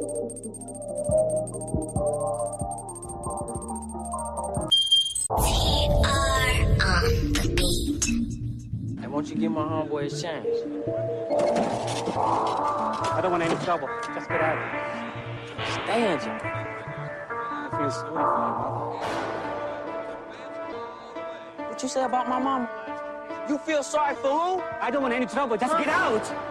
Hey, won't you give my homeboy a change? I don't want any trouble. Just get out. Stand you. I feel sorry for my mother. What you say about my mama? You feel sorry for who? I don't want any trouble. Just get out.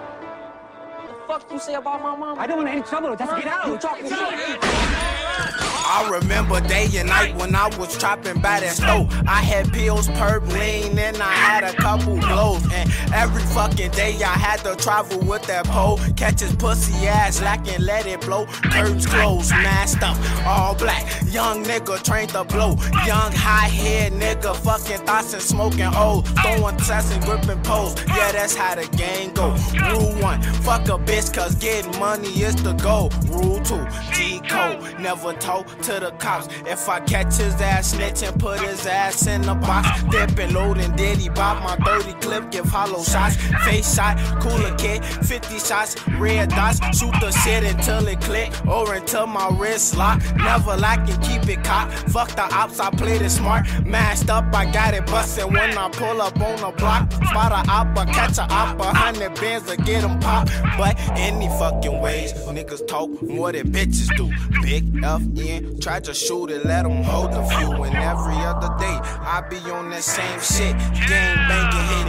The fuck you say about my mama? I don't want any trouble. Just get out. You talking shit? I remember day and night when I was chopping by that stove. I had pills, perp, lean, and I had a couple blows. Every fucking day I had to travel with that pole. Catch his pussy ass lacking, let it blow. Curtains closed, masked up, all black. Young nigga trained to blow. Young high head nigga, fucking thoughts and smoking old. Throwing tests and gripping poles. Yeah, that's how the game go. Rule one, fuck a bitch, cause getting money is the goal. Rule two, G code, never talk to the cops. If I catch his ass snitching, put his ass in the box. Dipping, loading, diddy bop my 30 clip, give hollow shots. Face shot, cooler kid, 50 shots, red dots. Shoot the shit until it click or until my wrist lock. Never and keep it cocked. Fuck the ops, I played it smart. Mashed up, I got it bustin' when I pull up on the block. Spot a op, or catch a op, a hundred bands to get 'em pop. But any fucking ways, niggas talk more than bitches do. Big FN, try to shoot it, let 'em hold the view. And every other day, I be on that same shit. Game banging, hitting.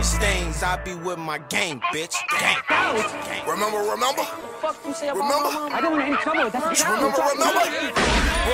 I be with my game, bitch. Gang. Remember, remember? fuck you say about Remember? my mama? I don't want any trouble. Just. Remember, remember?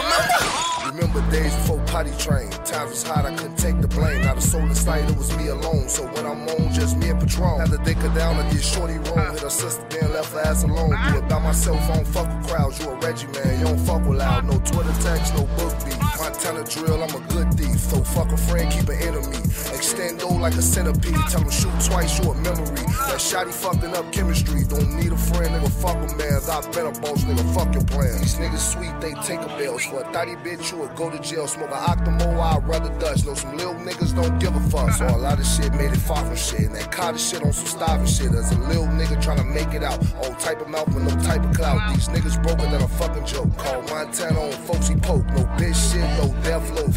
Remember? Remember days before potty train. Times was hot, I couldn't take the blame. Not a soul inside, it was me alone. So when I'm on, just me and Patron. Had to dick her down and get shorty wrong. Hit her sister, then left her ass alone. Do it by myself, I don't fuck with crowds. You a Reggie man, you don't fuck with loud. No Twitter text, no book beat. Montana drill, I'm a good thief. So fuck a friend, keep an enemy. Extendo like a centipede. Tell him shoot twice, you a memory. That shotty fucking up chemistry. Don't need a friend, nigga, fuck a man. I've been a boss, nigga, fuck your plan. These niggas sweet, they take a bills. For a thotty bitch, you would go to jail. Smoke a octamo, I'd rather Dutch. Know some little niggas don't give a fuck. So a lot of shit made it far from shit. And that cottage shit on some starving shit. As a little nigga trying to make it out. All type of mouth with no type of clout. These niggas broken than a fucking joke. Call Montana on folksy poke. No bitch shit,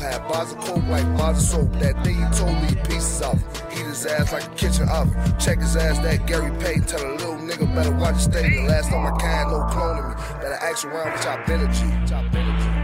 loaf. Had bars of coke like bars of soap. That day he told me pieces of it. Heat his ass like a kitchen oven. Check his ass that Gary Payton. Tell a little nigga better watch his statement. Last time I kind, no cloning me. Better ask around which I been a G. Which I been a G.